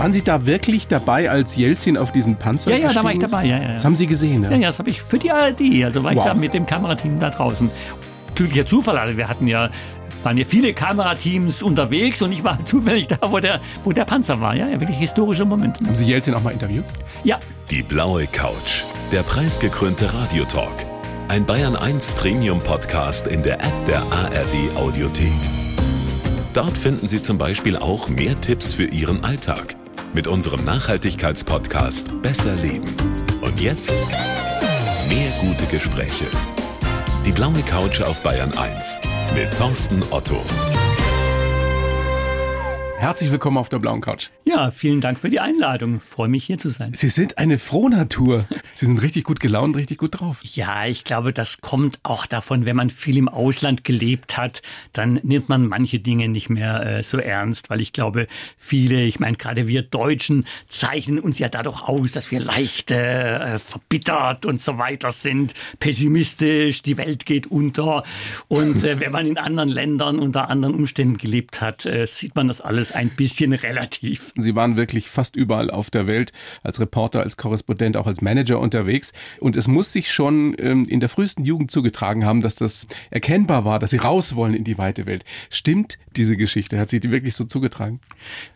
Waren Sie da wirklich dabei, als Jelzin auf diesen Panzer Ja, ja, da war ich ist? dabei. Ja, ja, ja. Das haben Sie gesehen, Ja, ja, das habe ich für die ARD. Also war Wow. ich da mit dem Kamerateam da draußen. Glücklicher Zufall, also wir hatten ja, waren ja viele Kamerateams unterwegs und ich war zufällig da, wo der, wo der Panzer war. Ja, ja wirklich historischer Moment. Haben Sie Jelzin auch mal interviewt? Ja, Die blaue Couch. Der preisgekrönte Radiotalk. Ein Bayern 1 Premium Podcast in der App der ARD Audiothek. Dort finden Sie zum Beispiel auch mehr Tipps für Ihren Alltag. Mit unserem Nachhaltigkeitspodcast Besser Leben. Und jetzt mehr gute Gespräche. Die blaue Couch auf Bayern 1 mit Thorsten Otto. Herzlich willkommen auf der blauen Couch. Ja, vielen Dank für die Einladung. Freue mich hier zu sein. Sie sind eine Frohnatur. Sie sind richtig gut gelaunt, richtig gut drauf. Ja, ich glaube, das kommt auch davon, wenn man viel im Ausland gelebt hat, dann nimmt man manche Dinge nicht mehr äh, so ernst, weil ich glaube, viele, ich meine, gerade wir Deutschen zeichnen uns ja dadurch aus, dass wir leicht äh, verbittert und so weiter sind, pessimistisch, die Welt geht unter. Und äh, wenn man in anderen Ländern unter anderen Umständen gelebt hat, äh, sieht man das alles ein bisschen relativ. Sie waren wirklich fast überall auf der Welt als Reporter, als Korrespondent, auch als Manager unterwegs. Und es muss sich schon ähm, in der frühesten Jugend zugetragen haben, dass das erkennbar war, dass Sie raus wollen in die weite Welt. Stimmt diese Geschichte? Hat sich die wirklich so zugetragen?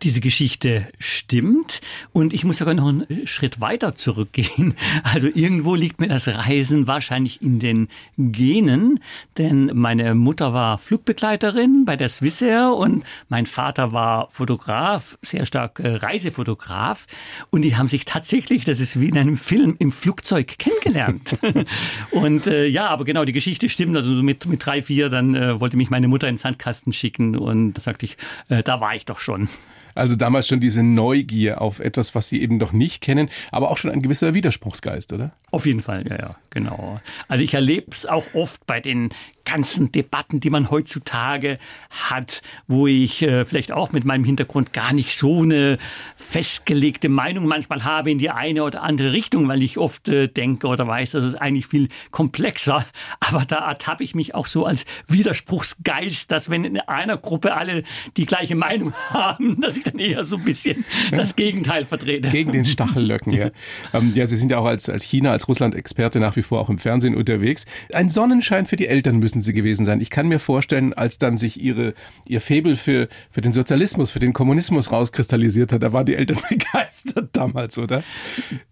Diese Geschichte stimmt und ich muss sogar noch einen Schritt weiter zurückgehen. Also irgendwo liegt mir das Reisen wahrscheinlich in den Genen, denn meine Mutter war Flugbegleiterin bei der Swissair und mein Vater war Fotograf, sehr stark Reisefotograf und die haben sich tatsächlich, das ist wie in einem Film, im Flugzeug kennengelernt. und äh, ja, aber genau, die Geschichte stimmt. Also mit, mit drei, vier, dann äh, wollte mich meine Mutter in den Sandkasten schicken und da sagte ich, äh, da war ich doch schon. Also damals schon diese Neugier auf etwas, was Sie eben noch nicht kennen, aber auch schon ein gewisser Widerspruchsgeist, oder? Auf jeden Fall, ja, ja, genau. Also ich erlebe es auch oft bei den ganzen Debatten, die man heutzutage hat, wo ich äh, vielleicht auch mit meinem Hintergrund gar nicht so eine festgelegte Meinung manchmal habe in die eine oder andere Richtung, weil ich oft äh, denke oder weiß, das ist eigentlich viel komplexer. Aber da ertappe ich mich auch so als Widerspruchsgeist, dass wenn in einer Gruppe alle die gleiche Meinung haben, dass ich dann eher so ein bisschen das Gegenteil vertrete. Gegen den Stachellöcken, ja. Ähm, ja, Sie sind ja auch als, als China, als Russland-Experte nach wie vor auch im Fernsehen unterwegs. Ein Sonnenschein für die Eltern müssen Sie gewesen sein. Ich kann mir vorstellen, als dann sich Ihre, Ihr Faible für, für den Sozialismus, für den Kommunismus rauskristallisiert hat, da waren die Eltern begeistert damals, oder?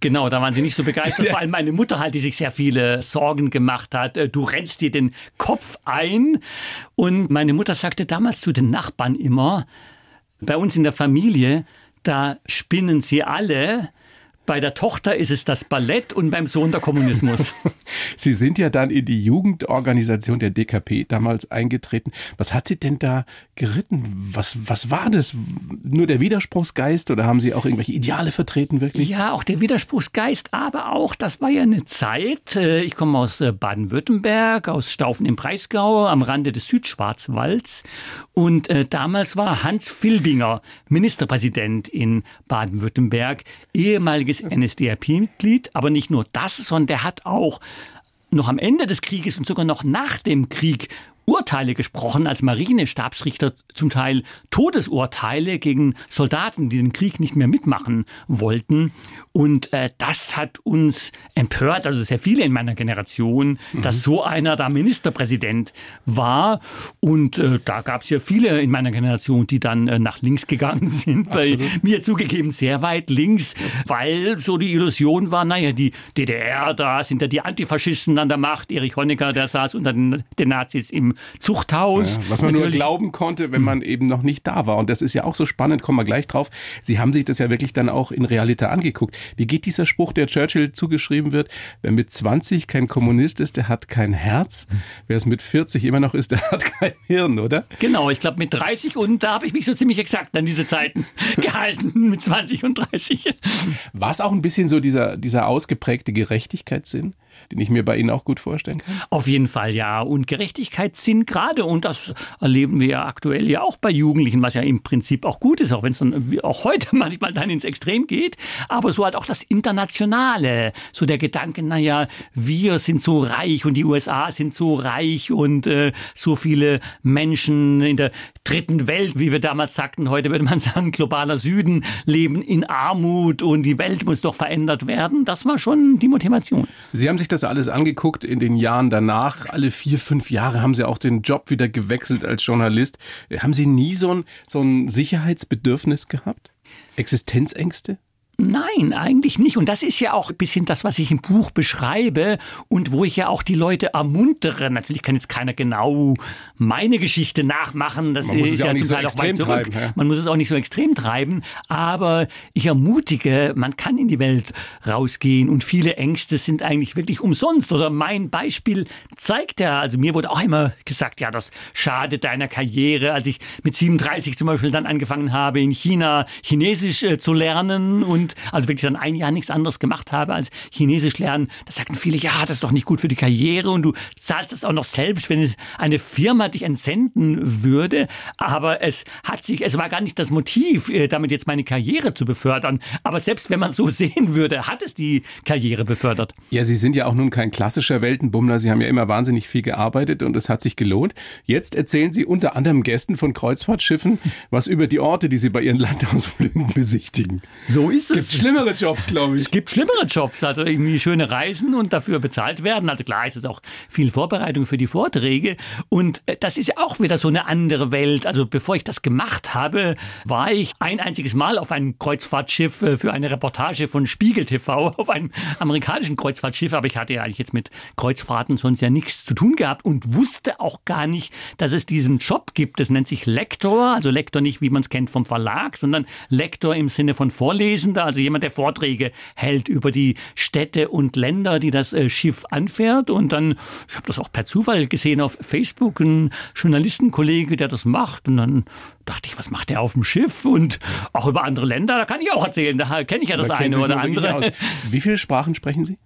Genau, da waren sie nicht so begeistert. Vor allem meine Mutter halt, die sich sehr viele Sorgen gemacht hat. Äh, Du rennst dir den Kopf ein. Und meine Mutter sagte damals zu den Nachbarn immer, bei uns in der Familie, da spinnen sie alle. Bei der Tochter ist es das Ballett und beim Sohn der Kommunismus. Sie sind ja dann in die Jugendorganisation der DKP damals eingetreten. Was hat Sie denn da geritten? Was, was war das? Nur der Widerspruchsgeist oder haben Sie auch irgendwelche Ideale vertreten wirklich? Ja, auch der Widerspruchsgeist, aber auch, das war ja eine Zeit, äh, ich komme aus äh, Baden-Württemberg, aus Staufen im Breisgau, am Rande des Südschwarzwalds. Und äh, damals war Hans Filbinger Ministerpräsident in Baden-Württemberg, ehemaliges NSDAP-Mitglied, aber nicht nur das, sondern der hat auch noch am Ende des Krieges und sogar noch nach dem Krieg Urteile gesprochen als Marinestabsrichter, zum Teil Todesurteile gegen Soldaten, die den Krieg nicht mehr mitmachen wollten. Und äh, das hat uns empört, also sehr viele in meiner Generation, dass so einer da Ministerpräsident war. Und äh, da gab es ja viele in meiner Generation, die dann äh, nach links gegangen sind. Bei mir zugegeben sehr weit links, weil so die Illusion war, naja, die DDR, da sind ja die Antifaschisten an der Macht. Erich Honecker, der saß unter den, den Nazis im Zuchthaus. Ja, was man nur Natürlich- glauben konnte, wenn man eben noch nicht da war. Und das ist ja auch so spannend, kommen wir gleich drauf. Sie haben sich das ja wirklich dann auch in Realität angeguckt. Wie geht dieser Spruch, der Churchill zugeschrieben wird? Wer mit 20 kein Kommunist ist, der hat kein Herz. Wer es mit 40 immer noch ist, der hat kein Hirn, oder? Genau, ich glaube mit 30 und da habe ich mich so ziemlich exakt an diese Zeiten gehalten, mit 20 und 30. War es auch ein bisschen so dieser, dieser ausgeprägte Gerechtigkeitssinn? Den ich mir bei Ihnen auch gut vorstellen kann? Auf jeden Fall, ja. Und Gerechtigkeitssinn gerade, und das erleben wir ja aktuell ja auch bei Jugendlichen, was ja im Prinzip auch gut ist, auch wenn es dann auch heute manchmal dann ins Extrem geht. Aber so halt auch das Internationale, so der Gedanke, naja, wir sind so reich und die USA sind so reich und äh, so viele Menschen in der dritten Welt, wie wir damals sagten, heute würde man sagen, globaler Süden, leben in Armut und die Welt muss doch verändert werden. Das war schon die Motivation. Sie haben sich das alles angeguckt in den Jahren danach. Alle vier, fünf Jahre haben Sie auch den Job wieder gewechselt als Journalist. Haben Sie nie so ein, so ein Sicherheitsbedürfnis gehabt? Existenzängste? Nein, eigentlich nicht. Und das ist ja auch ein bisschen das, was ich im Buch beschreibe und wo ich ja auch die Leute ermuntere. Natürlich kann jetzt keiner genau meine Geschichte nachmachen. Das Man muss ist es ja ja auch nicht zum so Teil auch weit extrem zurück. treiben, ja. Man muss es auch nicht so extrem treiben. Aber ich ermutige, man kann in die Welt rausgehen und viele Ängste sind eigentlich wirklich umsonst. Oder mein Beispiel zeigt ja, also mir wurde auch immer gesagt, ja, das schadet deiner Karriere. Als ich mit 37 zum Beispiel dann angefangen habe, in China Chinesisch äh, zu lernen und also wirklich dann ein Jahr nichts anderes gemacht habe als Chinesisch lernen, da sagten viele, ja, das ist doch nicht gut für die Karriere und du zahlst es auch noch selbst, wenn es eine Firma dich entsenden würde. Aber es hat sich, es war gar nicht das Motiv, äh, damit jetzt meine Karriere zu befördern. Aber selbst wenn man so sehen würde, hat es die Karriere befördert. Ja, Sie sind ja auch nun kein klassischer Weltenbummler. Sie haben ja immer wahnsinnig viel gearbeitet und es hat sich gelohnt. Jetzt erzählen Sie unter anderem Gästen von Kreuzfahrtschiffen was über die Orte, die Sie bei Ihren Landausflügen besichtigen. So ist es. Gibt schlimmere Jobs, glaube ich. Es gibt schlimmere Jobs, also irgendwie schöne Reisen und dafür bezahlt werden. Also klar ist es auch viel Vorbereitung für die Vorträge. Und äh, das ist ja auch wieder so eine andere Welt. Also bevor ich das gemacht habe, war ich ein einziges Mal auf einem Kreuzfahrtschiff äh, für eine Reportage von Spiegel TV auf einem amerikanischen Kreuzfahrtschiff. Aber ich hatte ja eigentlich jetzt mit Kreuzfahrten sonst ja nichts zu tun gehabt und wusste auch gar nicht, dass es diesen Job gibt. Das nennt sich Lektor. Also Lektor nicht, wie man es kennt vom Verlag, sondern Lektor im Sinne von Vorlesender. Also jemand, der Vorträge hält über die Städte und Länder, die das äh, Schiff anfährt. Und dann, ich habe das auch per Zufall gesehen auf Facebook, ein Journalistenkollege, der das macht. Und dann dachte ich, was macht der auf dem Schiff? Und auch über andere Länder, da kann ich auch erzählen. Da kenne ich ja das Da eine oder andere. Wie viele Sprachen sprechen Sie?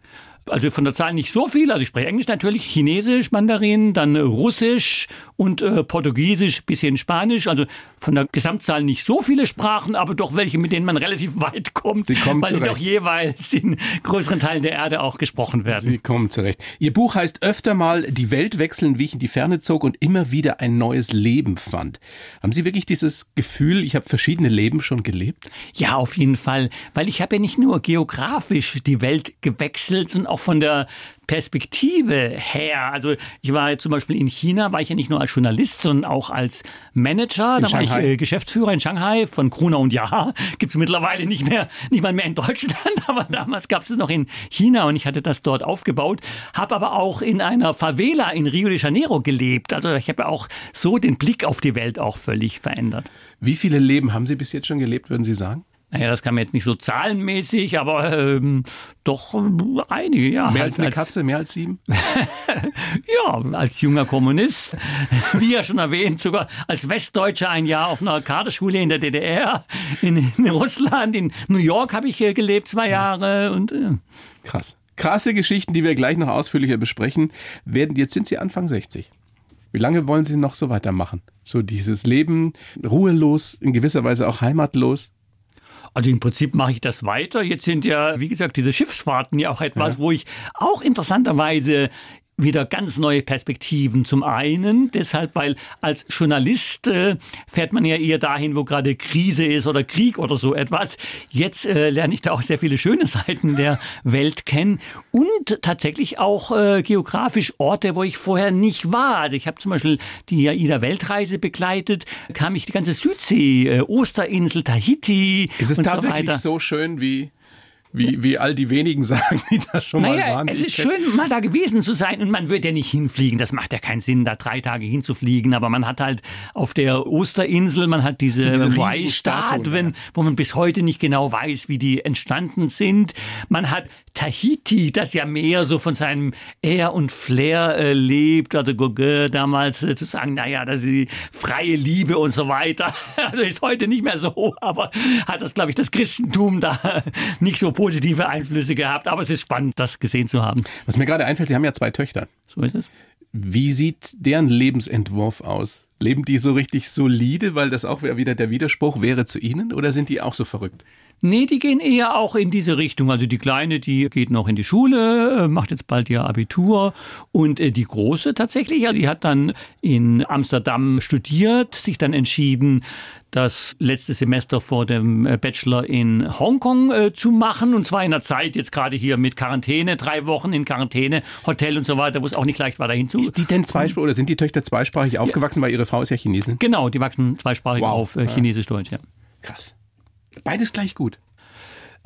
Also von der Zahl nicht so viel. Also ich spreche Englisch natürlich, Chinesisch, Mandarin, dann äh, Russisch und äh, Portugiesisch, bisschen Spanisch. Also von der Gesamtzahl nicht so viele Sprachen, aber doch welche, mit denen man relativ weit kommt, Sie kommen weil sie zurecht. doch jeweils in größeren Teilen der Erde auch gesprochen werden. Sie kommen zurecht. Ihr Buch heißt öfter mal Die Welt wechseln, wie ich in die Ferne zog und immer wieder ein neues Leben fand. Haben Sie wirklich dieses Gefühl, ich habe verschiedene Leben schon gelebt? Ja, auf jeden Fall, weil ich habe ja nicht nur geografisch die Welt gewechselt, sondern auch von der Perspektive her. Also ich war zum Beispiel in China, war ich ja nicht nur als Journalist, sondern auch als Manager. In da war ich Shanghai. äh, Geschäftsführer in Shanghai von Gruner und Jahr. Gibt es mittlerweile nicht mehr, nicht mal mehr in Deutschland, aber damals gab es es noch in China und ich hatte das dort aufgebaut. Habe aber auch in einer Favela in Rio de Janeiro gelebt. Also ich habe ja auch so den Blick auf die Welt auch völlig verändert. Wie viele Leben haben Sie bis jetzt schon gelebt, würden Sie sagen? Naja, das kann man jetzt nicht so zahlenmäßig, aber ähm, doch einige, ja. Mehr Halt als eine Katze, mehr als sieben? Ja, als junger Kommunist, wie ja schon erwähnt, sogar als Westdeutscher ein Jahr auf einer Kaderschule in der DDR, in, in Russland, in New York habe ich hier gelebt, zwei Jahre und äh, Krass. Krasse Geschichten, die wir gleich noch ausführlicher besprechen werden. Jetzt sind Sie Anfang 60. Wie lange wollen Sie noch so weitermachen? So dieses Leben ruhelos, in gewisser Weise auch heimatlos? Also im Prinzip mache ich das weiter. Jetzt sind ja, wie gesagt, diese Schiffsfahrten ja auch etwas, Ja. wo ich auch interessanterweise wieder ganz neue Perspektiven. Zum einen deshalb, weil als Journalist äh, fährt man ja eher dahin, wo gerade Krise ist oder Krieg oder so etwas. Jetzt äh, lerne ich da auch sehr viele schöne Seiten der Welt kennen und tatsächlich auch äh, geografisch Orte, wo ich vorher nicht war. Also ich habe zum Beispiel die AIDA-Weltreise begleitet, kam ich die ganze Südsee, äh, Osterinsel, Tahiti Ist es und da so wirklich weiter. so schön, wie, wie, wie all die wenigen sagen, die da schon mal Naja, waren? es ist schön, mal da gewesen zu sein und man wird ja nicht hinfliegen. Das macht ja keinen Sinn, da drei Tage hinzufliegen. Aber man hat halt auf der Osterinsel, man hat diese, diese Weißstatuen, wo man bis heute nicht genau weiß, wie die entstanden sind. Man hat Tahiti, das ja mehr so von seinem Air und Flair äh, lebt, also Gauguin damals äh, zu sagen, naja, das ist die freie Liebe und so weiter. Also ist heute nicht mehr so, aber hat das, glaube ich, das Christentum da nicht so positive Einflüsse gehabt. Aber es ist spannend, das gesehen zu haben. Was mir gerade einfällt, Sie haben ja zwei Töchter. So ist es. Wie sieht deren Lebensentwurf aus? Leben die so richtig solide, weil das auch wieder der Widerspruch wäre zu Ihnen? Oder sind die auch so verrückt? Nee, die gehen eher auch in diese Richtung. Also die Kleine, die geht noch in die Schule, äh, macht jetzt bald ihr Abitur. Und äh, die Große tatsächlich, ja, die hat dann in Amsterdam studiert, sich dann entschieden, das letzte Semester vor dem äh, Bachelor in Hongkong äh, zu machen. Und zwar in einer Zeit jetzt gerade hier mit Quarantäne, drei Wochen in Quarantäne, Hotel und so weiter, wo es auch nicht leicht war, dahin zu. Ist die denn zweisprachig oder sind die Töchter zweisprachig aufgewachsen, ja. weil ihre Frau ist ja Chinesin? Genau, die wachsen zweisprachig wow. auf, äh, Chinesisch-Deutsch, ja. Krass. Beides gleich gut.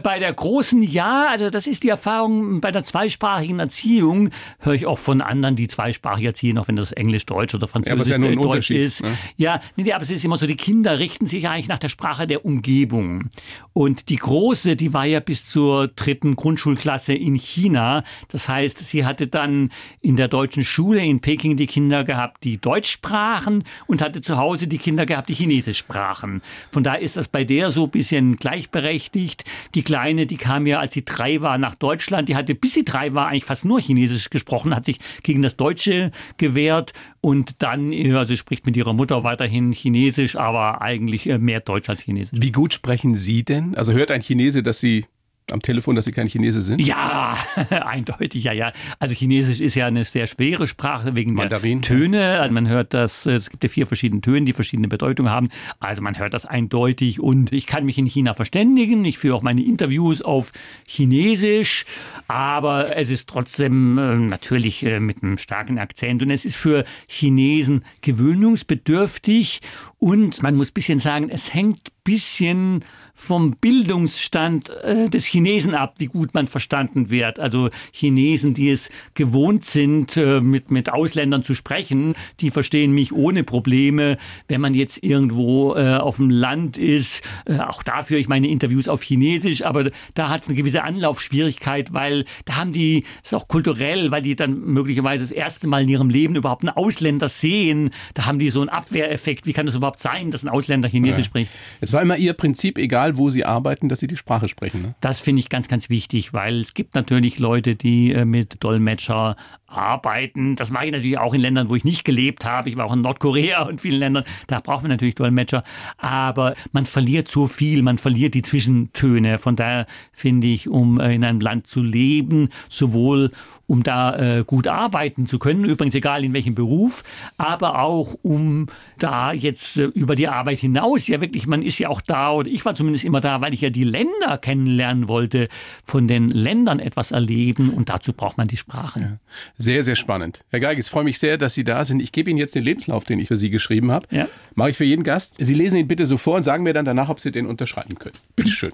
Bei der großen Ja, also das ist die Erfahrung bei der zweisprachigen Erziehung, höre ich auch von anderen, die zweisprachig erziehen, auch wenn das Englisch, Deutsch oder Französisch ja, ja Deutsch ist. Ne? Ja, nee, aber es ist immer so, die Kinder richten sich eigentlich nach der Sprache der Umgebung. Und die große, die war ja bis zur dritten Grundschulklasse in China. Das heißt, sie hatte dann in der deutschen Schule in Peking die Kinder gehabt, die Deutsch sprachen und hatte zu Hause die Kinder gehabt, die Chinesisch sprachen. Von daher ist das bei der so ein bisschen gleichberechtigt. Die Kleine, die kam ja, als sie drei war, nach Deutschland. Die hatte, bis sie drei war, eigentlich fast nur Chinesisch gesprochen, hat sich gegen das Deutsche gewehrt und dann, also spricht mit ihrer Mutter weiterhin Chinesisch, aber eigentlich äh, mehr Deutsch als Chinesisch. Wie gut sprechen Sie denn? Also hört ein Chinese, dass Sie am Telefon, dass Sie kein Chinese sind? Ja, eindeutig, ja, ja. Also Chinesisch ist ja eine sehr schwere Sprache wegen Mandarin, der Töne. Also man hört das, es gibt ja vier verschiedene Töne, die verschiedene Bedeutungen haben. Also man hört das eindeutig und ich kann mich in China verständigen. Ich führe auch meine Interviews auf Chinesisch, aber es ist trotzdem äh, natürlich äh, mit einem starken Akzent und es ist für Chinesen gewöhnungsbedürftig und man muss ein bisschen sagen, es hängt ein bisschen vom Bildungsstand äh, des Chinesen ab, wie gut man verstanden wird. Also Chinesen, die es gewohnt sind, äh, mit, mit Ausländern zu sprechen, die verstehen mich ohne Probleme. Wenn man jetzt irgendwo äh, auf dem Land ist, auch dafür ich meine Interviews auf Chinesisch, aber da hat eine gewisse Anlaufschwierigkeit, weil da haben die, das ist auch kulturell, weil die dann möglicherweise das erste Mal in ihrem Leben überhaupt einen Ausländer sehen. Da haben die so einen Abwehreffekt. Wie kann das überhaupt sein, dass ein Ausländer Chinesisch ja. spricht? Es war immer ihr Prinzip, egal egal wo sie arbeiten, dass sie die Sprache sprechen. Ne? Das finde ich ganz, ganz wichtig, weil es gibt natürlich Leute, die äh, mit Dolmetscher arbeiten. Das mache ich natürlich auch in Ländern, wo ich nicht gelebt habe. Ich war auch in Nordkorea und vielen Ländern. Da braucht man natürlich Dolmetscher. Aber man verliert so viel, man verliert die Zwischentöne. Von daher finde ich, um äh, in einem Land zu leben, sowohl um da äh, gut arbeiten zu können, übrigens egal in welchem Beruf, aber auch um da jetzt über die Arbeit hinaus, ja wirklich, man ist ja auch da, oder ich war zumindest immer da, weil ich ja die Länder kennenlernen wollte, von den Ländern etwas erleben und dazu braucht man die Sprache. Ja. Sehr, sehr spannend. Herr Geig, ich freue mich sehr, dass Sie da sind. Ich gebe Ihnen jetzt den Lebenslauf, den ich für Sie geschrieben habe. Ja. Mache ich für jeden Gast. Sie lesen ihn bitte so vor und sagen mir dann danach, ob Sie den unterschreiben können. Bitte schön.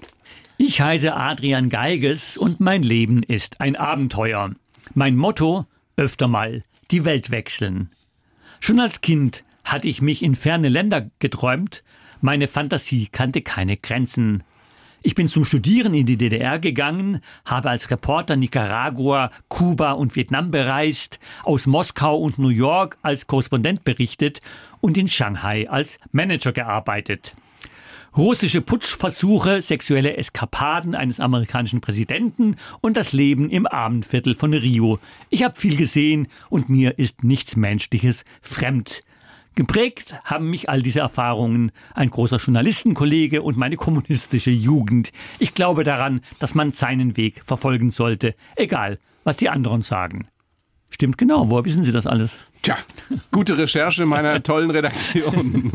Ich heiße Adrian Geiges und mein Leben ist ein Abenteuer. Mein Motto, öfter mal die Welt wechseln. Schon als Kind hatte ich mich in ferne Länder geträumt. Meine Fantasie kannte keine Grenzen. Ich bin zum Studieren in die DDR gegangen, habe als Reporter Nicaragua, Kuba und Vietnam bereist, aus Moskau und New York als Korrespondent berichtet und in Shanghai als Manager gearbeitet. Russische Putschversuche, sexuelle Eskapaden eines amerikanischen Präsidenten und das Leben im Abendviertel von Rio. Ich habe viel gesehen und mir ist nichts Menschliches fremd. Geprägt haben mich all diese Erfahrungen ein großer Journalistenkollege und meine kommunistische Jugend. Ich glaube daran, dass man seinen Weg verfolgen sollte, egal was die anderen sagen. Stimmt genau. Woher wissen Sie das alles? Tja, gute Recherche meiner tollen Redaktion.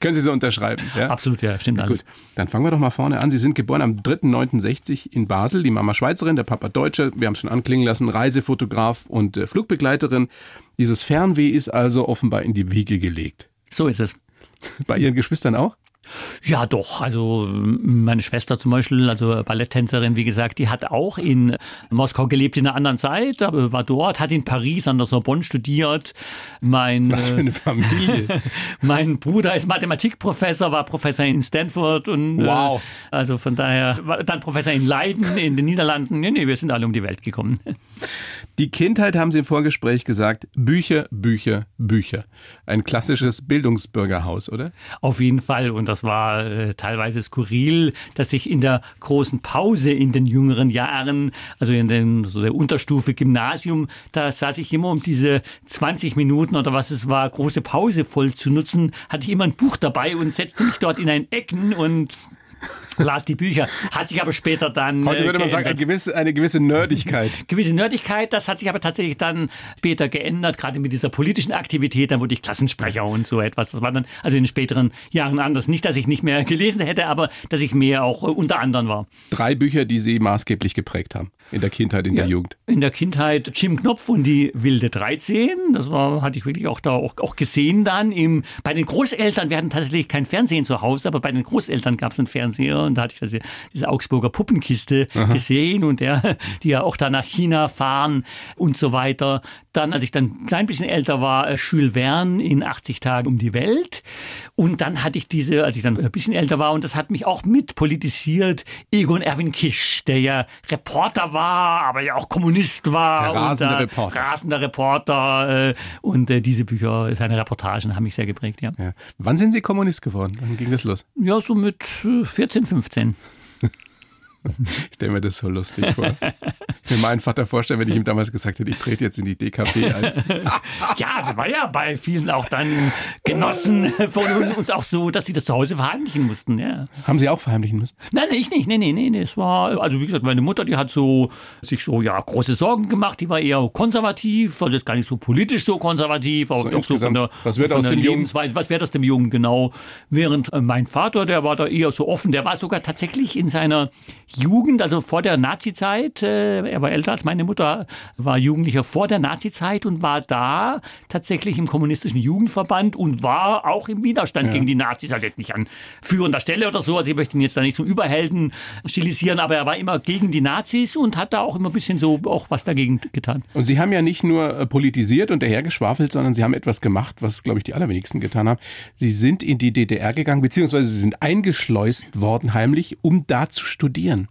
Können Sie so unterschreiben? Ja? Absolut, ja, stimmt alles. Gut, dann fangen wir doch mal vorne an. Sie sind geboren am 3.9.60 in Basel, die Mama Schweizerin, der Papa Deutsche, wir haben es schon anklingen lassen, Reisefotograf und äh, Flugbegleiterin. Dieses Fernweh ist also offenbar in die Wiege gelegt. So ist es. Bei Ihren Geschwistern auch? Ja, doch. Also meine Schwester zum Beispiel, also Balletttänzerin, wie gesagt, die hat auch in Moskau gelebt in einer anderen Zeit, aber war dort, hat in Paris an der Sorbonne studiert. Mein, Was für eine Familie. mein Bruder ist Mathematikprofessor, war Professor in Stanford und äh, wow. Äh, also von daher dann Professor in Leiden in den Niederlanden. Nee, nee, wir sind alle um die Welt gekommen. Die Kindheit, haben Sie im Vorgespräch gesagt, Bücher, Bücher, Bücher. Ein klassisches Bildungsbürgerhaus, oder? Auf jeden Fall. Und das war äh, teilweise skurril, dass ich in der großen Pause in den jüngeren Jahren, also in den, so der Unterstufe Gymnasium, da saß ich immer um diese 20 Minuten oder was es war, große Pause voll zu nutzen, hatte ich immer ein Buch dabei und setzte mich dort in ein Ecken und las die Bücher, hat sich aber später dann. Heute würde man sagen, eine gewisse, eine gewisse Nerdigkeit. gewisse Nerdigkeit, das hat sich aber tatsächlich dann später geändert, gerade mit dieser politischen Aktivität. Dann wurde ich Klassensprecher und so etwas. Das war dann also in den späteren Jahren anders. Nicht, dass ich nicht mehr gelesen hätte, aber dass ich mehr auch unter anderem war. Drei Bücher, die Sie maßgeblich geprägt haben. In der Kindheit, in ja, der Jugend. In der Kindheit Jim Knopf und die Wilde 13. Das war, hatte ich wirklich auch da auch, auch gesehen dann. Im, bei den Großeltern, wir hatten tatsächlich kein Fernsehen zu Hause, aber bei den Großeltern gab es einen Fernseher und da hatte ich diese, diese Augsburger Puppenkiste Aha. gesehen und der, die ja auch da nach China fahren und so weiter. Dann, als ich dann ein klein bisschen älter war, äh, Jules Verne in 80 Tagen um die Welt. Und dann hatte ich diese, als ich dann ein bisschen älter war, und das hat mich auch mit politisiert, Egon Erwin Kisch, der ja Reporter war, aber ja auch Kommunist war. Der rasende und, äh, Reporter. Rasender Reporter. Äh, und äh, diese Bücher, seine Reportagen haben mich sehr geprägt, ja. ja. Wann sind Sie Kommunist geworden? Wann ging das los? Ja, so mit äh, 14, 15. 2015. Ich stelle mir das so lustig vor. Ich mir meinen Vater vorstellen, wenn ich ihm damals gesagt hätte, ich trete jetzt in die DKP ein. ja, das war ja bei vielen auch dann Genossen von uns auch so, dass sie das zu Hause verheimlichen mussten. Ja. Haben Sie auch verheimlichen müssen? Nein, ich nicht. Nee, nee, nee. Es war, also wie gesagt, meine Mutter, die hat so sich so ja große Sorgen gemacht. Die war eher konservativ, also jetzt gar nicht so politisch so konservativ, aber so doch so von der, was wird aus dem Lebensweise, was wird aus dem Jungen genau. Während äh, mein Vater, der war da eher so offen, der war sogar tatsächlich in seiner Jugend, also vor der Nazizeit, äh, er war älter als meine Mutter, war Jugendlicher vor der Nazizeit und war da tatsächlich im kommunistischen Jugendverband und war auch im Widerstand ja. gegen die Nazis, also jetzt nicht an führender Stelle oder so, also ich möchte ihn jetzt da nicht zum Überhelden stilisieren, aber er war immer gegen die Nazis und hat da auch immer ein bisschen so auch was dagegen getan. Und Sie haben ja nicht nur äh, politisiert und dahergeschwafelt, sondern Sie haben etwas gemacht, was, glaube ich, die allerwenigsten getan haben. Sie sind in die DDR gegangen, beziehungsweise Sie sind eingeschleust worden heimlich, um da zu studieren.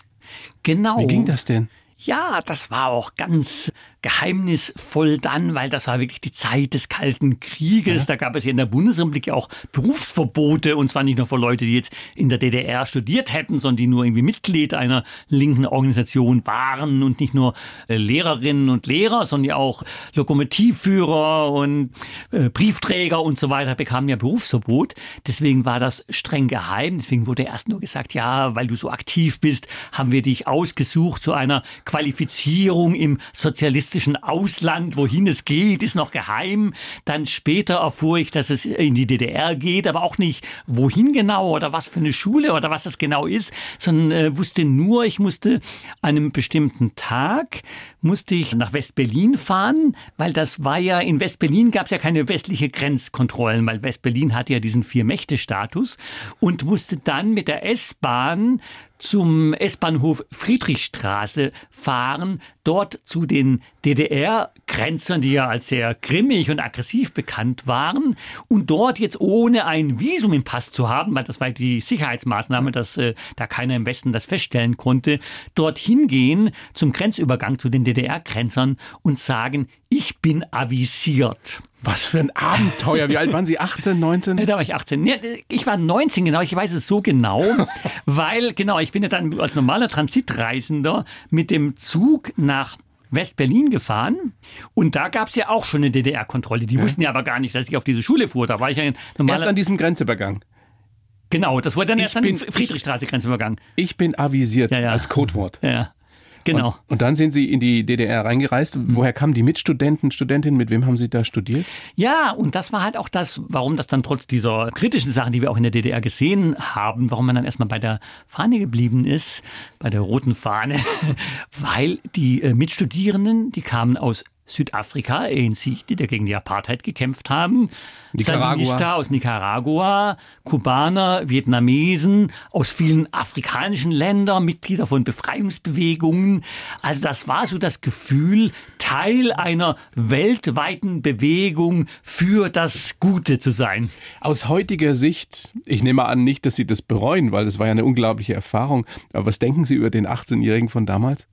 Genau. Wie ging das denn? Ja, das war auch ganz geheimnisvoll dann, weil das war wirklich die Zeit des Kalten Krieges. Ja. Da gab es ja in der Bundesrepublik auch Berufsverbote und zwar nicht nur für Leute, die jetzt in der DDR studiert hätten, sondern die nur irgendwie Mitglied einer linken Organisation waren und nicht nur äh, Lehrerinnen und Lehrer, sondern ja auch Lokomotivführer und äh, Briefträger und so weiter bekamen ja Berufsverbot. Deswegen war das streng geheim. Deswegen wurde erst nur gesagt, ja, weil du so aktiv bist, haben wir dich ausgesucht zu einer Qualifizierung im sozialistischen kommunistischen Ausland, wohin es geht, ist noch geheim. Dann später erfuhr ich, dass es in die DDR geht, aber auch nicht wohin genau oder was für eine Schule oder was das genau ist, sondern äh, wusste nur, ich musste an einem bestimmten Tag musste ich nach West-Berlin fahren, weil das war ja, in West-Berlin gab es ja keine westliche Grenzkontrollen, weil West-Berlin hatte ja diesen Vier-Mächte-Status und musste dann mit der S-Bahn zum S-Bahnhof Friedrichstraße fahren, dort zu den DDR-Grenzern, die ja als sehr grimmig und aggressiv bekannt waren, und dort jetzt ohne ein Visum im Pass zu haben, weil das war die Sicherheitsmaßnahme, dass äh, da keiner im Westen das feststellen konnte, dorthin gehen zum Grenzübergang zu den DDR-Grenzern und sagen, ich bin avisiert. Was für ein Abenteuer. Wie alt waren Sie? 18, 19? Da war ich 18. Ich war 19, genau. Ich weiß es so genau, weil, genau, ich bin ja dann als normaler Transitreisender mit dem Zug nach West-Berlin gefahren und da gab es ja auch schon eine DDR-Kontrolle. Die ja. wussten ja aber gar nicht, dass ich auf diese Schule fuhr. Da war ich ja normaler... Erst an diesem Grenzübergang. Genau, das wurde dann ich erst bin, an Friedrichstraße Grenzübergang. Ich bin avisiert ja, ja. als Codewort. Ja. Genau. Und, und, dann sind Sie in die DDR reingereist. Mhm. Woher kamen die Mitstudenten, Studentinnen? Mit wem haben Sie da studiert? Ja, und das war halt auch das, warum das dann trotz dieser kritischen Sachen, die wir auch in der DDR gesehen haben, warum man dann erstmal bei der Fahne geblieben ist, bei der roten Fahne, weil die äh, Mitstudierenden, die kamen aus Südafrika, ANC, die da gegen die Apartheid gekämpft haben. Sandinista aus Nicaragua, Kubaner, Vietnamesen, aus vielen afrikanischen Ländern, Mitglieder von Befreiungsbewegungen. Also das war so das Gefühl, Teil einer weltweiten Bewegung für das Gute zu sein. Aus heutiger Sicht, ich nehme an nicht, dass Sie das bereuen, weil das war ja eine unglaubliche Erfahrung. Aber was denken Sie über den 18-Jährigen von damals?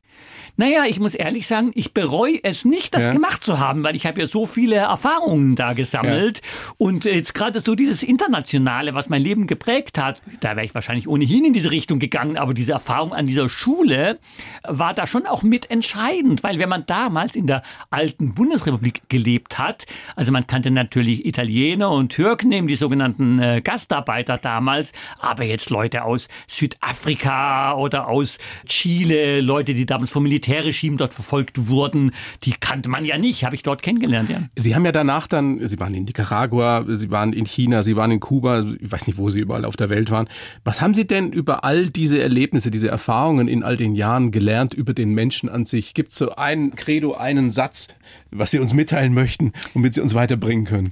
Naja, ich muss ehrlich sagen, ich bereue es nicht, das Ja. gemacht zu haben, weil ich habe ja so viele Erfahrungen da gesammelt. Und jetzt gerade so dieses Internationale, was mein Leben geprägt hat, da wäre ich wahrscheinlich ohnehin in diese Richtung gegangen, aber diese Erfahrung an dieser Schule war da schon auch mitentscheidend, weil wenn man damals in der alten Bundesrepublik gelebt hat, also man kannte natürlich Italiener und Türken, eben die sogenannten äh, Gastarbeiter damals, aber jetzt Leute aus Südafrika oder aus Chile, Leute, die damals vom Militärregime dort verfolgt wurden, die kannte man ja nicht, habe ich dort kennengelernt, ja. Sie haben ja danach dann, Sie waren in Nicaragua, Sie waren in China, Sie waren in Kuba, ich weiß nicht, wo Sie überall auf der Welt waren. Was haben Sie denn über all diese Erlebnisse, diese Erfahrungen in all den Jahren gelernt über den Menschen an sich? Gibt es so ein Credo, einen Satz, was Sie uns mitteilen möchten, womit Sie uns weiterbringen können?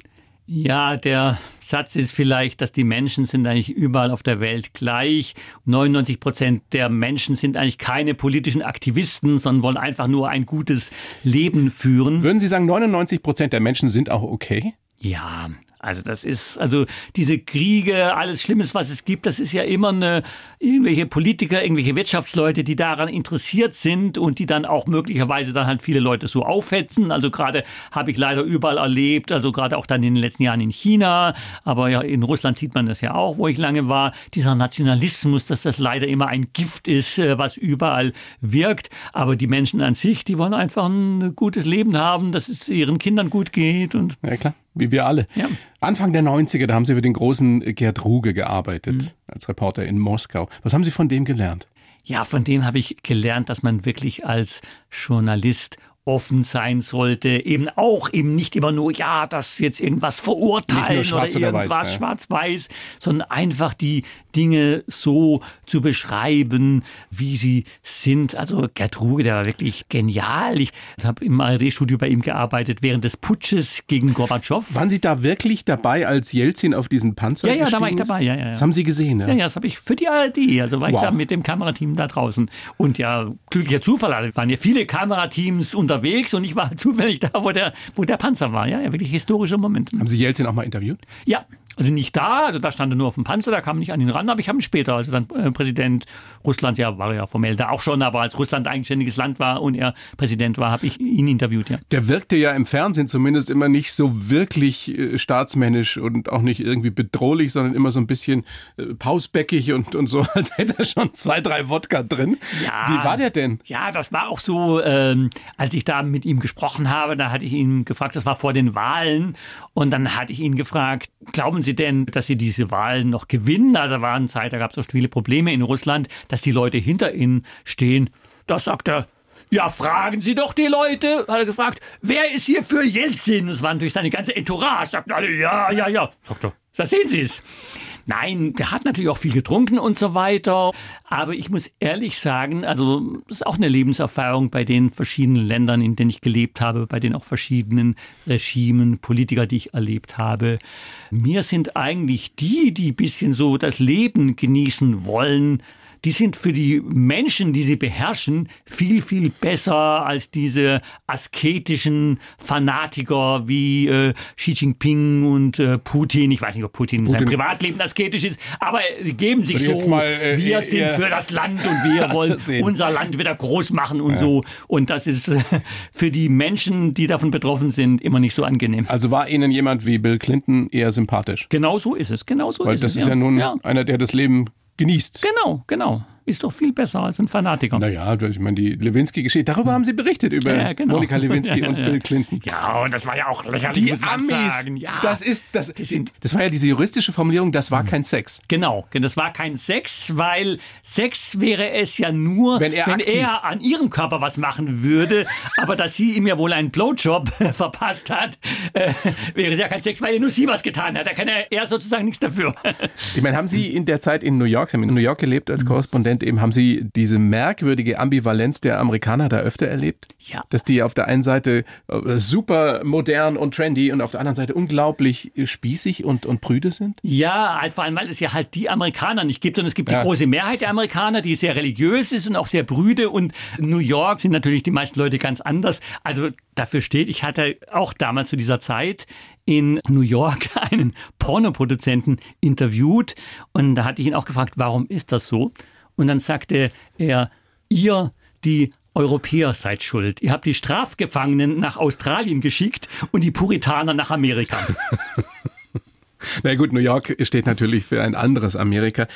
Ja, der Satz ist vielleicht, dass die Menschen sind eigentlich überall auf der Welt gleich. 99 Prozent der Menschen sind eigentlich keine politischen Aktivisten, sondern wollen einfach nur ein gutes Leben führen. Würden Sie sagen, 99 Prozent der Menschen sind auch okay? Ja, also das ist, also diese Kriege, alles Schlimmes, was es gibt, das ist ja immer eine, irgendwelche Politiker, irgendwelche Wirtschaftsleute, die daran interessiert sind und die dann auch möglicherweise dann halt viele Leute so aufhetzen. Also gerade habe ich leider überall erlebt, also gerade auch dann in den letzten Jahren in China, aber ja in Russland sieht man das ja auch, wo ich lange war, dieser Nationalismus, dass das leider immer ein Gift ist, äh, was überall wirkt. Aber die Menschen an sich, die wollen einfach ein gutes Leben haben, dass es ihren Kindern gut geht und Ja, klar, wie wir alle. Ja. Anfang der 90er, da haben Sie für den großen Gerd Ruge gearbeitet, als Reporter in Moskau. Was haben Sie von dem gelernt? Ja, von dem habe ich gelernt, dass man wirklich als Journalist offen sein sollte, eben auch eben nicht immer nur, ja, das jetzt irgendwas verurteilen schwarz oder oder irgendwas ja. schwarz-weiß, sondern einfach die Dinge so zu beschreiben, wie sie sind. Also Gerd Ruge, der war wirklich genial. Ich habe im ARD-Studio bei ihm gearbeitet während des Putsches gegen Gorbatschow. Waren Sie da wirklich dabei, als Jelzin auf diesen Panzer Ja, ja, da war ich dabei, ja, ja, ja. Das haben Sie gesehen, ja? Ja, ja, das habe ich für die ARD. Also war ich Wow. da mit dem Kamerateam da draußen. Und ja, glücklicher Zufall, also waren ja viele Kamerateams unterwegs und ich war zufällig da, wo der, wo der Panzer war. Ja, ja wirklich historischer Moment. Haben Sie Jelzin auch mal interviewt? Ja, also nicht da, also da stand er nur auf dem Panzer, da kam nicht an ihn ran, aber ich habe ihn später, also dann äh, Präsident Russlands, ja, war ja formell da auch schon, aber als Russland eigenständiges Land war und er Präsident war, habe ich ihn interviewt, ja. Der wirkte ja im Fernsehen zumindest immer nicht so wirklich äh, staatsmännisch und auch nicht irgendwie bedrohlich, sondern immer so ein bisschen äh, pausbäckig und, und so, als hätte er schon zwei, drei Wodka drin. Ja. Wie war der denn? Ja, das war auch so, ähm, als ich da mit ihm gesprochen habe, da hatte ich ihn gefragt, das war vor den Wahlen, und dann hatte ich ihn gefragt, glauben Sie denn, dass Sie diese Wahlen noch gewinnen? Also war eine Zeit, da gab es so viele Probleme in Russland, dass die Leute hinter Ihnen stehen. Da sagt er, ja, fragen Sie doch die Leute, hat er gefragt, wer ist hier für Jelzin? Das war natürlich seine ganze Entourage, sagten alle, ja, ja, ja. Sagt er, da sehen Sie es. Nein, der hat natürlich auch viel getrunken und so weiter. Aber ich muss ehrlich sagen, also das ist auch eine Lebenserfahrung bei den verschiedenen Ländern, in denen ich gelebt habe, bei den auch verschiedenen Regimen, Politiker, die ich erlebt habe. Mir sind eigentlich die, die ein bisschen so das Leben genießen wollen, die sind für die Menschen, die sie beherrschen, viel, viel besser als diese asketischen Fanatiker wie äh, Xi Jinping und äh, Putin. Ich weiß nicht, ob Putin, sein Putin. Privatleben asketisch ist, aber sie geben sich so, mal, äh, wir eher- sind für das Land und wir wollen unser Land wieder groß machen und so. Und das ist äh, für die Menschen, die davon betroffen sind, immer nicht so angenehm. Also war Ihnen jemand wie Bill Clinton eher sympathisch? Genau so ist es, genau so Weil ist das es. ist ja nun einer, der das Leben genießt. Genau, genau. Ist doch viel besser als ein Fanatiker. Naja, ich meine, die Lewinsky-Geschichte, darüber haben Sie berichtet, über Ja, genau. Monika Lewinsky Ja, und ja. Bill Clinton. Ja, und das war ja auch lächerlich, Die muss man Amis, sagen. Ja. das ist, das, Die sind- das war ja diese juristische Formulierung, das war kein Sex. Genau, das war kein Sex, weil Sex wäre es ja nur, Wenn er aktiv- an ihrem Körper was machen würde, aber dass sie ihm ja wohl einen Blowjob verpasst hat, äh, wäre es ja kein Sex, weil ja nur sie was getan hat. Da kann er, er sozusagen nichts dafür. Ich meine, haben Sie in der Zeit in New York, Sie haben in New York gelebt als Korrespondent, eben haben Sie diese merkwürdige Ambivalenz der Amerikaner da öfter erlebt? Ja. Dass die auf der einen Seite äh, super modern und trendy und auf der anderen Seite unglaublich spießig und, und prüde sind? Ja, halt vor allem, weil es ja halt die Amerikaner nicht gibt, sondern es gibt Ja. die große Mehrheit der Amerikaner, die sehr religiös ist und auch sehr brüde. Und New York sind natürlich die meisten Leute ganz anders. Also dafür steht, ich hatte auch damals zu dieser Zeit in New York einen Pornoproduzenten interviewt und da hatte ich ihn auch gefragt, warum ist das so? Und dann sagte er, ihr, die Europäer seid schuld. Ihr habt die Strafgefangenen nach Australien geschickt und die Puritaner nach Amerika. Na gut, New York steht natürlich für ein anderes Amerika.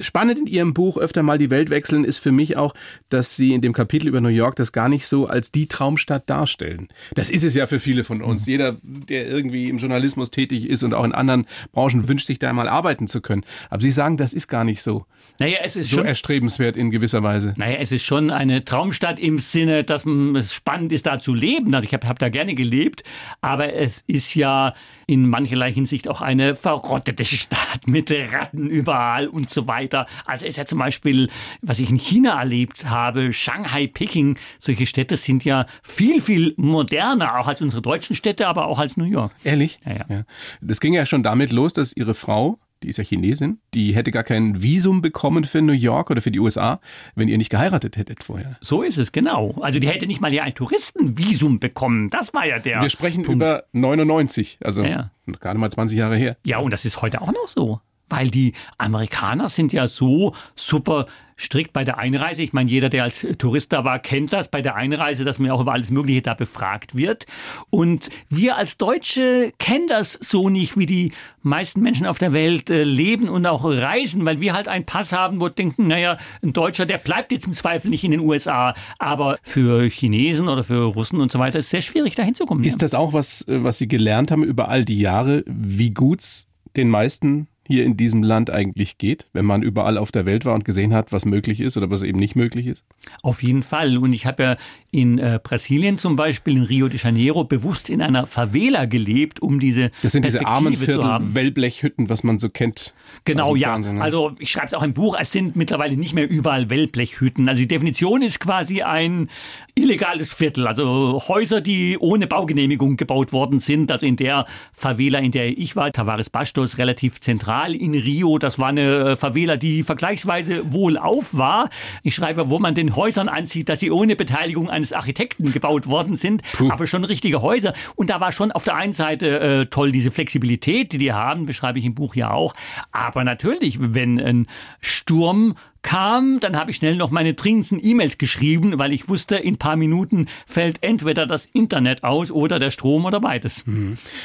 Spannend in Ihrem Buch öfter mal die Welt wechseln ist für mich auch, dass Sie in dem Kapitel über New York das gar nicht so als die Traumstadt darstellen. Das ist es ja für viele von uns. Jeder, der irgendwie im Journalismus tätig ist und auch in anderen Branchen wünscht sich da mal arbeiten zu können. Aber Sie sagen, das ist gar nicht so. Naja, es ist so schon erstrebenswert in gewisser Weise. Naja, es ist schon eine Traumstadt im Sinne, dass es spannend ist, da zu leben. Also ich habe hab da gerne gelebt, aber es ist ja in mancherlei Hinsicht auch eine verrottete Stadt mit Ratten überall und so weiter. Also es ist ja zum Beispiel, was ich in China erlebt habe, Shanghai, Peking, solche Städte sind ja viel, viel moderner, auch als unsere deutschen Städte, aber auch als New York. Ehrlich? Ja, ja. ja. Das ging ja schon damit los, dass Ihre Frau die ist ja Chinesin, die hätte gar kein Visum bekommen für New York oder für die USA, wenn ihr nicht geheiratet hättet vorher. So ist es, genau. Also die hätte nicht mal ja ein Touristenvisum bekommen. Das war ja der. Wir sprechen Punkt. über 99, also Ja, ja. gerade mal 20 Jahre her. Ja, und das ist heute auch noch so. Weil die Amerikaner sind ja so super strikt bei der Einreise. Ich meine, jeder, der als Tourist da war, kennt das bei der Einreise, dass man auch über alles Mögliche da befragt wird. Und wir als Deutsche kennen das so nicht, wie die meisten Menschen auf der Welt äh, leben und auch reisen, weil wir halt einen Pass haben, wo wir denken, naja, ein Deutscher, der bleibt jetzt im Zweifel nicht in den USA. Aber für Chinesen oder für Russen und so weiter ist es sehr schwierig, da hinzukommen. Ist das auch was, äh, was Sie gelernt haben über all die Jahre, wie gut's den meisten hier in diesem Land eigentlich geht, wenn man überall auf der Welt war und gesehen hat, was möglich ist oder was eben nicht möglich ist? Auf jeden Fall. Und ich habe ja in äh, Brasilien zum Beispiel, in Rio de Janeiro, bewusst in einer Favela gelebt, um diese Das sind diese armen Viertel. Wellblechhütten, was man so kennt. Genau, dem ja. Fernsehen, ne? Also ich schreibe es auch im Buch, es sind mittlerweile nicht mehr überall Wellblechhütten. Also die Definition ist quasi ein illegales Viertel. Also Häuser, die ohne Baugenehmigung gebaut worden sind. Also in der Favela, in der ich war, Tavares Bastos, relativ zentral in Rio. Das war eine Favela, die vergleichsweise wohlauf war. Ich schreibe, wo man den Häusern ansieht, dass sie ohne Beteiligung eines Architekten gebaut worden sind, aber schon richtige Häuser. Und da war schon auf der einen Seite äh, toll diese Flexibilität, die die haben, beschreibe ich im Buch ja auch. Aber natürlich, wenn ein Sturm kam, dann habe ich schnell noch meine dringendsten E-Mails geschrieben, weil ich wusste, in ein paar Minuten fällt entweder das Internet aus oder der Strom oder beides.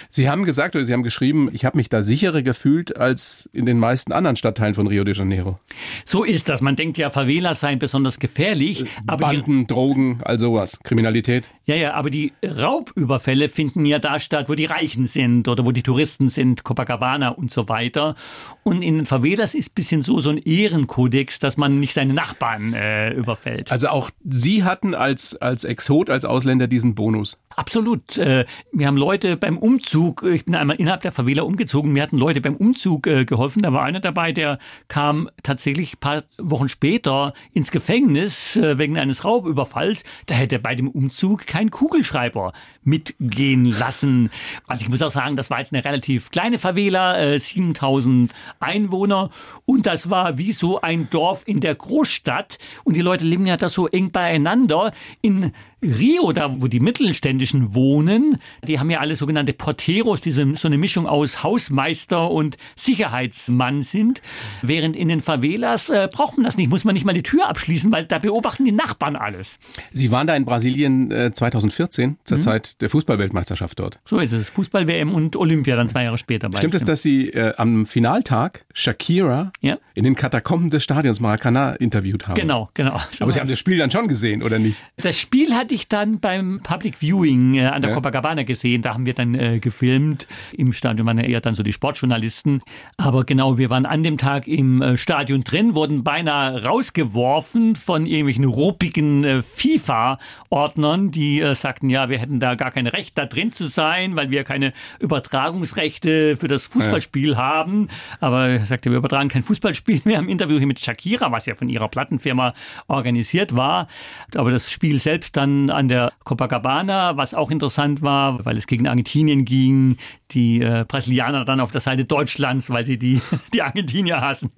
Sie haben gesagt oder Sie haben geschrieben, ich habe mich da sicherer gefühlt als in den meisten anderen Stadtteilen von Rio de Janeiro. So ist das. Man denkt ja, Favelas seien besonders gefährlich. Aber die, Banden, Drogen, all sowas, Kriminalität. ja, ja, aber die Raubüberfälle finden ja da statt, wo die Reichen sind oder wo die Touristen sind, Copacabana und so weiter. Und in den Favelas ist ein bisschen so, so ein Ehrenkodex, dass man nicht seine Nachbarn äh, überfällt. Also auch Sie hatten als, als Exot, als Ausländer diesen Bonus. Absolut. Äh, Mir haben Leute beim Umzug, ich bin einmal innerhalb der Favela umgezogen, mir hatten Leute beim Umzug äh, geholfen. Da war einer dabei, der kam tatsächlich ein paar Wochen später ins Gefängnis äh, wegen eines Raubüberfalls. Da hätte er bei dem Umzug keinen Kugelschreiber mitgehen lassen. Also ich muss auch sagen, das war jetzt eine relativ kleine Favela, äh, 7000 Einwohner und das war wie so ein Dorf in der Großstadt und die Leute leben ja da so eng beieinander. In Rio, da wo die Mittelständischen wohnen, die haben ja alle sogenannte Porteros, die so eine Mischung aus Hausmeister und Sicherheitsmann sind. Während in den Favelas äh, braucht man das nicht, muss man nicht mal die Tür abschließen, weil da beobachten die Nachbarn alles. Sie waren da in Brasilien äh, 2014, zur Mhm. Zeit der Fußballweltmeisterschaft dort. So ist es. Fußball-WM und Olympia dann zwei Jahre später. Stimmt es, dass Sie äh, am Finaltag Shakira Ja. in den Katakomben des Stadions Maracana interviewt haben? Genau, genau. So Aber Sie haben das Spiel dann schon gesehen, oder nicht? Das Spiel hatte ich dann beim Public Viewing äh, an der Ja. Copacabana gesehen. Da haben wir dann äh, gefilmt. Im Stadion waren ja eher dann so die Sportjournalisten. Aber genau, wir waren an dem Tag im äh, Stadion drin, wurden beinahe rausgeworfen von irgendwelchen ruppigen äh, FIFA-Ordnern, die äh, sagten, ja, wir hätten da gar kein Recht, da drin zu sein, weil wir keine Übertragungsrechte für das Fußballspiel haben. Aber er sagte, wir übertragen kein Fußballspiel mehr. Im Interview hier mit Shakira, was ja von ihrer Plattenfirma organisiert war. Aber das Spiel selbst dann an der Copacabana, was auch interessant war, weil es gegen Argentinien ging, die äh, Brasilianer dann auf der Seite Deutschlands, weil sie die, die Argentinier hassen.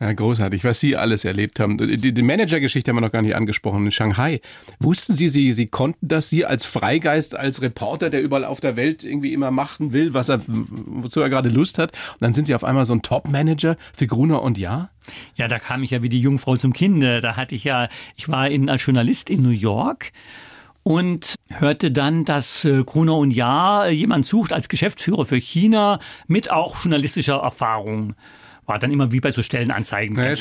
Ja, großartig, was Sie alles erlebt haben. Die, die Managergeschichte haben wir noch gar nicht angesprochen in Shanghai. Wussten Sie, Sie, Sie konnten das, Sie als Freigeist, als Reporter, der überall auf der Welt irgendwie immer machen will, was er, wozu er gerade Lust hat. Und dann sind Sie auf einmal so ein Top-Manager für Gruner und Ja? Ja, da kam ich ja wie die Jungfrau zum Kinde. Da hatte ich ja, ich war in, als Journalist in New York und hörte dann, dass äh, Gruner und Jahr jemand sucht als Geschäftsführer für China mit auch journalistischer Erfahrung. War dann immer wie bei so Stellenanzeigen. Ja,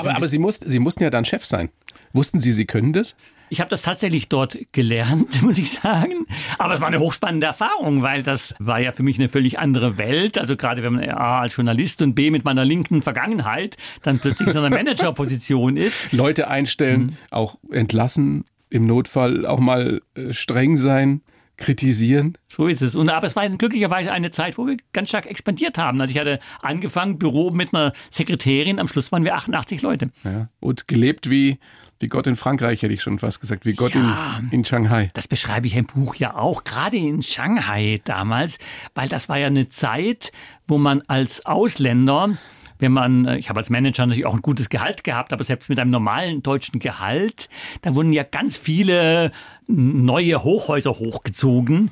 aber, aber Sie, mussten, Sie mussten ja dann Chef sein. Wussten Sie, Sie können das? Ich habe das tatsächlich dort gelernt, muss ich sagen. Aber es war eine hochspannende Erfahrung, weil das war ja für mich eine völlig andere Welt. Also gerade wenn man A als Journalist und B mit meiner linken Vergangenheit dann plötzlich in einer Managerposition ist. Leute einstellen, mhm. auch entlassen, im Notfall auch mal äh, streng sein kritisieren. So ist es. Und aber es war glücklicherweise eine Zeit, wo wir ganz stark expandiert haben. Also ich hatte angefangen, Büro mit einer Sekretärin, am Schluss waren wir 88 Leute. Ja. Und gelebt wie wie Gott in Frankreich, hätte ich schon fast gesagt, wie Gott ja, in, in Shanghai. Das beschreibe ich im Buch ja auch, gerade in Shanghai damals, weil das war ja eine Zeit, wo man als Ausländer wenn man, äh, ich habe als Manager natürlich auch ein gutes Gehalt gehabt, aber selbst mit einem normalen deutschen Gehalt, da wurden ja ganz viele neue Hochhäuser hochgezogen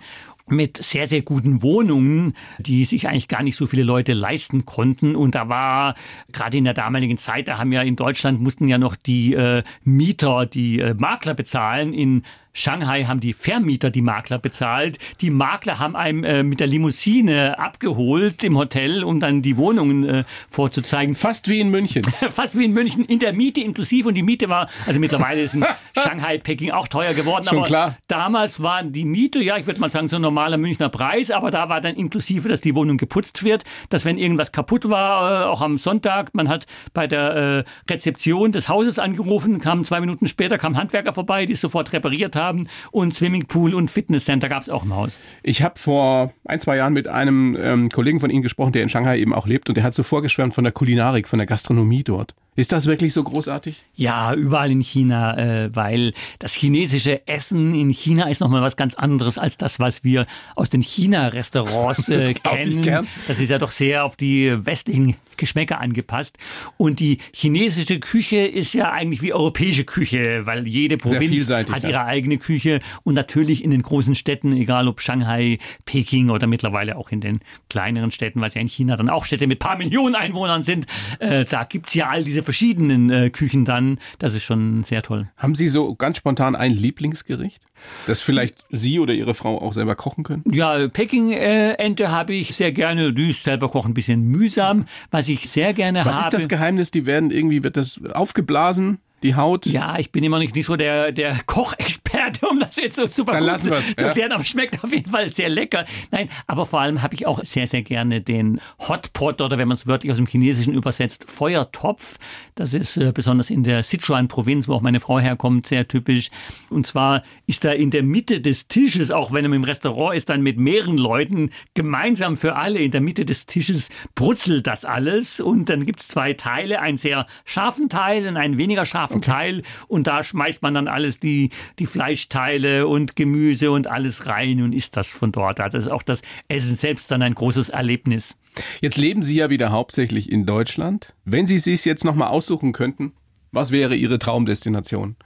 mit sehr, sehr guten Wohnungen, die sich eigentlich gar nicht so viele Leute leisten konnten. Und da war gerade in der damaligen Zeit, da haben ja in Deutschland mussten ja noch die äh, Mieter, die äh, Makler bezahlen. In Shanghai haben die Vermieter die Makler bezahlt. Die Makler haben einem äh, mit der Limousine abgeholt im Hotel, um dann die Wohnungen äh, vorzuzeigen. Fast wie in München. Fast wie in München, in der Miete inklusive. Und die Miete war, also mittlerweile ist in Shanghai, Peking auch teuer geworden. Schon aber klar. damals war die Miete, ja, ich würde mal sagen, so ein normaler Münchner Preis, aber da war dann inklusive, dass die Wohnung geputzt wird, dass wenn irgendwas kaputt war, äh, auch am Sonntag, man hat bei der äh, Rezeption des Hauses angerufen, kam zwei Minuten später, kam Handwerker vorbei, die es sofort repariert haben haben. Und Swimmingpool und Fitnesscenter gab es auch im Haus. Ich habe vor ein, zwei Jahren mit einem ähm, Kollegen von Ihnen gesprochen, der in Shanghai eben auch lebt. Und der hat so vorgeschwärmt von der Kulinarik, von der Gastronomie dort. Ist das wirklich so großartig? Ja, überall in China, äh, weil das chinesische Essen in China ist nochmal was ganz anderes als das, was wir aus den China-Restaurants äh, kennen. Das ist ja doch sehr auf die westlichen Geschmäcker angepasst. Und die chinesische Küche ist ja eigentlich wie europäische Küche, weil jede Provinz hat ihre ja. eigene Küche. Und natürlich in den großen Städten, egal ob Shanghai, Peking oder mittlerweile auch in den kleineren Städten, weil es ja in China dann auch Städte mit paar Millionen Einwohnern sind, äh, da gibt's ja all diese verschiedenen äh, Küchen dann. Das ist schon sehr toll. Haben Sie so ganz spontan ein Lieblingsgericht? Das vielleicht Sie oder Ihre Frau auch selber kochen können? Ja, Peking-Ente habe ich sehr gerne. Die ist selber kochen ein bisschen mühsam. Was ich sehr gerne Was habe. Was ist das Geheimnis? Die werden irgendwie, wird das aufgeblasen? die Haut. Ja, ich bin immer nicht, nicht so der, der Kochexperte, um das jetzt so super Dann gut lassen zu, erklären, aber schmeckt auf jeden Fall sehr lecker. Nein, aber vor allem habe ich auch sehr, sehr gerne den Hotpot oder wenn man es wörtlich aus dem Chinesischen übersetzt, Feuertopf. Das ist äh, besonders in der Sichuan-Provinz, wo auch meine Frau herkommt, sehr typisch. Und zwar ist da in der Mitte des Tisches, auch wenn er im Restaurant ist, dann mit mehreren Leuten gemeinsam für alle in der Mitte des Tisches brutzelt das alles und dann gibt es zwei Teile, einen sehr scharfen Teil und einen weniger scharfen okay. Teil und da schmeißt man dann alles die, die Fleischteile und Gemüse und alles rein und isst das von dort. Also ist auch das Essen selbst dann ein großes Erlebnis. Jetzt leben Sie ja wieder hauptsächlich in Deutschland. Wenn Sie sich jetzt nochmal aussuchen könnten, was wäre Ihre Traumdestination?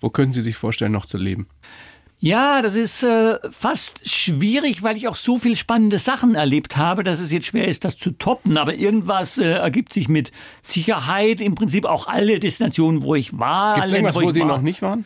Wo könnten Sie sich vorstellen, noch zu leben? Ja, das ist äh, fast schwierig, weil ich auch so viel spannende Sachen erlebt habe, dass es jetzt schwer ist, das zu toppen. Aber irgendwas äh, ergibt sich mit Sicherheit. Im Prinzip auch alle Destinationen, wo ich war. Gibt es irgendwas, wo, wo Sie war. noch nicht waren?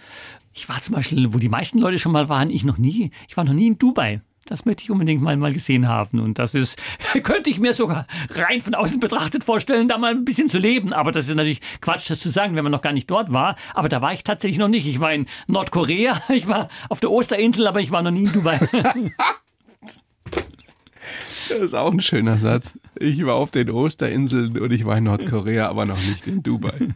Ich war zum Beispiel, wo die meisten Leute schon mal waren, ich noch nie. Ich war noch nie in Dubai. Das möchte ich unbedingt mal, mal gesehen haben. Und das ist, könnte ich mir sogar rein von außen betrachtet vorstellen, da mal ein bisschen zu leben. Aber das ist natürlich Quatsch, das zu sagen, wenn man noch gar nicht dort war. Aber da war ich tatsächlich noch nicht. Ich war in Nordkorea, ich war auf der Osterinsel, aber ich war noch nie in Dubai. Das ist auch ein schöner Satz. Ich war auf den Osterinseln und ich war in Nordkorea, aber noch nicht in Dubai.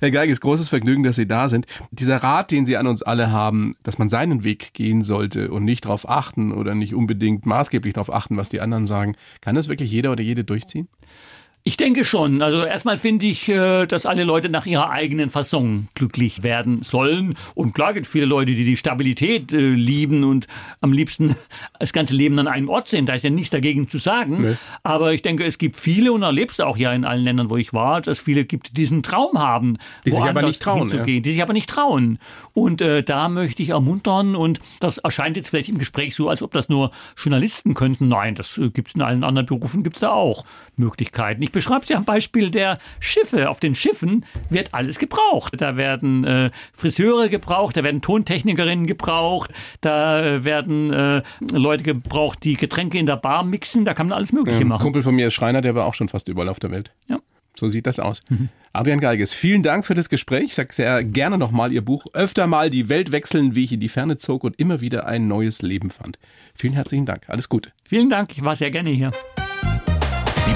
Herr Geiges, großes Vergnügen, dass Sie da sind. Dieser Rat, den Sie an uns alle haben, dass man seinen Weg gehen sollte und nicht darauf achten oder nicht unbedingt maßgeblich darauf achten, was die anderen sagen, kann das wirklich jeder oder jede durchziehen? Ich denke schon. Also erstmal finde ich, äh, dass alle Leute nach ihrer eigenen Fasson glücklich werden sollen. Und klar gibt es viele Leute, die die Stabilität äh, lieben und am liebsten das ganze Leben an einem Ort sind. Da ist ja nichts dagegen zu sagen. Nee. Aber ich denke, es gibt viele und erlebst auch ja in allen Ländern, wo ich war, dass viele gibt, die diesen Traum haben, die sich aber nicht trauen, hinzugehen, ja. die sich aber nicht trauen. Und äh, da möchte ich ermuntern. Und das erscheint jetzt vielleicht im Gespräch so, als ob das nur Journalisten könnten. Nein, das äh, gibt es in allen anderen Berufen, gibt es da auch Möglichkeiten. Ich Ich beschreibe es ja am Beispiel der Schiffe. Auf den Schiffen wird alles gebraucht. Da werden äh, Friseure gebraucht, da werden Tontechnikerinnen gebraucht, da werden äh, Leute gebraucht, die Getränke in der Bar mixen, da kann man alles Mögliche Ein machen. Kumpel von mir ist Schreiner, der war auch schon fast überall auf der Welt. Ja. So sieht das aus. Adrian Geiges, vielen Dank für das Gespräch. Ich sage sehr gerne nochmal Ihr Buch. Öfter mal die Welt wechseln, wie ich in die Ferne zog und immer wieder ein neues Leben fand. Vielen herzlichen Dank. Alles Gute. Vielen Dank, ich war sehr gerne hier.